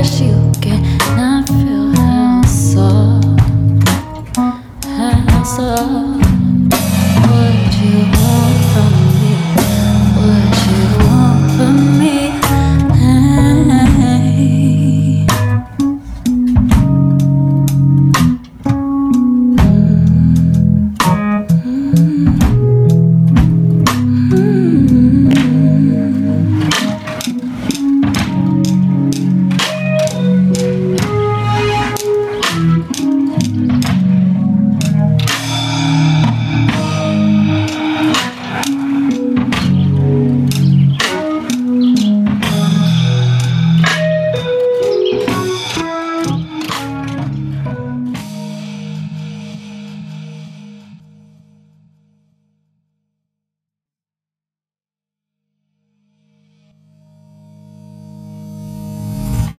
wish you can feel how soft, how soft would you hold?